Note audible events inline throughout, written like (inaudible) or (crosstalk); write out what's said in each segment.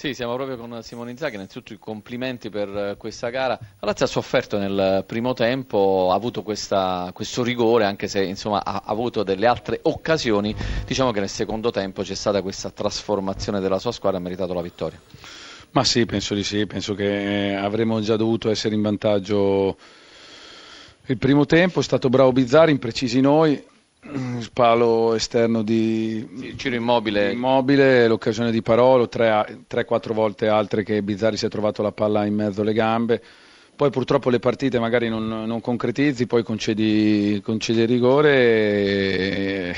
Sì, siamo proprio con Simone Inzaghi, innanzitutto i complimenti per questa gara. La Lazio ha sofferto nel primo tempo, ha avuto questa, questo rigore, anche se insomma, ha avuto delle altre occasioni. Diciamo che nel secondo tempo c'è stata questa trasformazione della sua squadra e ha meritato la vittoria. Ma sì, penso di sì, penso che avremmo già dovuto essere in vantaggio il primo tempo, è stato bravo Bizzarri, imprecisi noi, palo esterno di sì, Ciro Immobile. Immobile, l'occasione di Parolo, 3-4 volte altre che Bizzarri si è trovato la palla in mezzo alle gambe. Poi purtroppo le partite magari non, non concretizzi, poi concedi, concedi rigore e,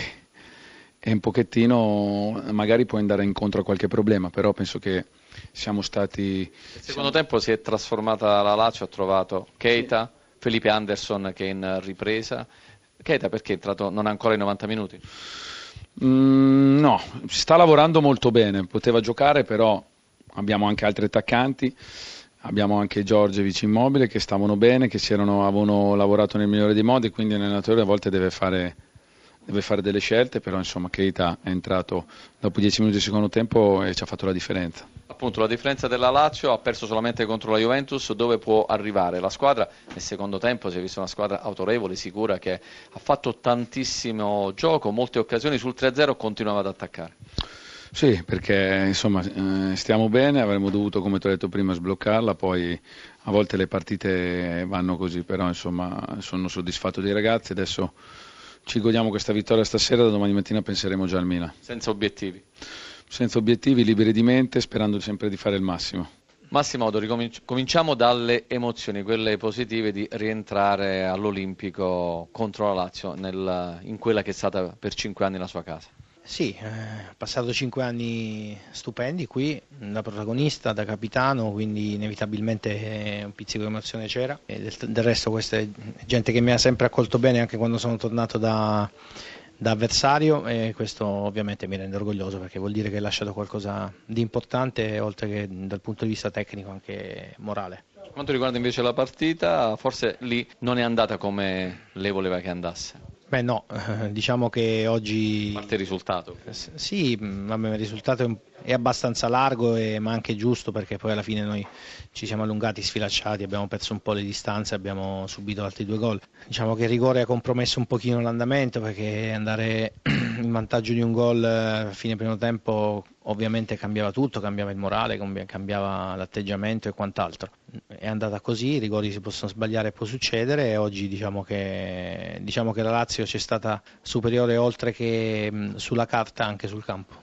e, un pochettino magari puoi andare incontro a qualche problema, però penso che siamo stati... Nel secondo siamo... tempo si è trasformata la Lazio, ha trovato Keita, sì. Felipe Anderson che è in ripresa Keita perché è entrato non ancora in 90 minuti? Mm, no, sta lavorando molto bene, poteva giocare però abbiamo anche altri attaccanti, abbiamo anche Giorgevic immobile che stavano bene, che erano, avevano lavorato nel migliore dei modi, quindi l'allenatore a volte deve fare, deve fare delle scelte, però insomma Keita è entrato dopo 10 minuti di secondo tempo e ci ha fatto la differenza. Appunto la differenza della Lazio ha perso solamente contro la Juventus dove può arrivare? La squadra nel secondo tempo si è vista una squadra autorevole, sicura che ha fatto tantissimo gioco molte occasioni sul 3-0 continuava ad attaccare. Sì, perché insomma eh, stiamo bene, avremmo dovuto, come ti ho detto prima, sbloccarla, poi a volte le partite vanno così, però insomma sono soddisfatto dei ragazzi, adesso ci godiamo questa vittoria stasera, da domani mattina penseremo già al Milan. Senza obiettivi? senza obiettivi, liberi di mente, sperando sempre di fare il massimo. Massimo, cominciamo dalle emozioni, quelle positive di rientrare all'Olimpico contro la Lazio nel, in quella che è stata per cinque anni la sua casa. Sì, eh, passato cinque anni stupendi qui, da protagonista, da capitano, quindi inevitabilmente eh, un pizzico di emozione c'era. Del, del, resto questa è gente che mi ha sempre accolto bene anche quando sono tornato da, da avversario e questo ovviamente mi rende orgoglioso perché vuol dire che hai lasciato qualcosa di importante oltre che dal punto di vista tecnico anche morale. Per quanto riguarda invece la partita, forse lì non è andata come lei voleva che andasse. Beh no, (laughs) diciamo che oggi... A parte il risultato? Sì, vabbè, il risultato è abbastanza largo e, ma anche giusto perché poi alla fine noi ci siamo allungati, sfilacciati, abbiamo perso un po' le distanze, abbiamo subito altri due gol. Diciamo che il rigore ha compromesso un pochino l'andamento perché andare (clears throat) in vantaggio di un gol a fine primo tempo ovviamente cambiava tutto, cambiava il morale, cambiava l'atteggiamento e quant'altro. È andata così, i rigori si possono sbagliare e può succedere e oggi diciamo che, diciamo che la Lazio ci è stata superiore oltre che sulla carta anche sul campo.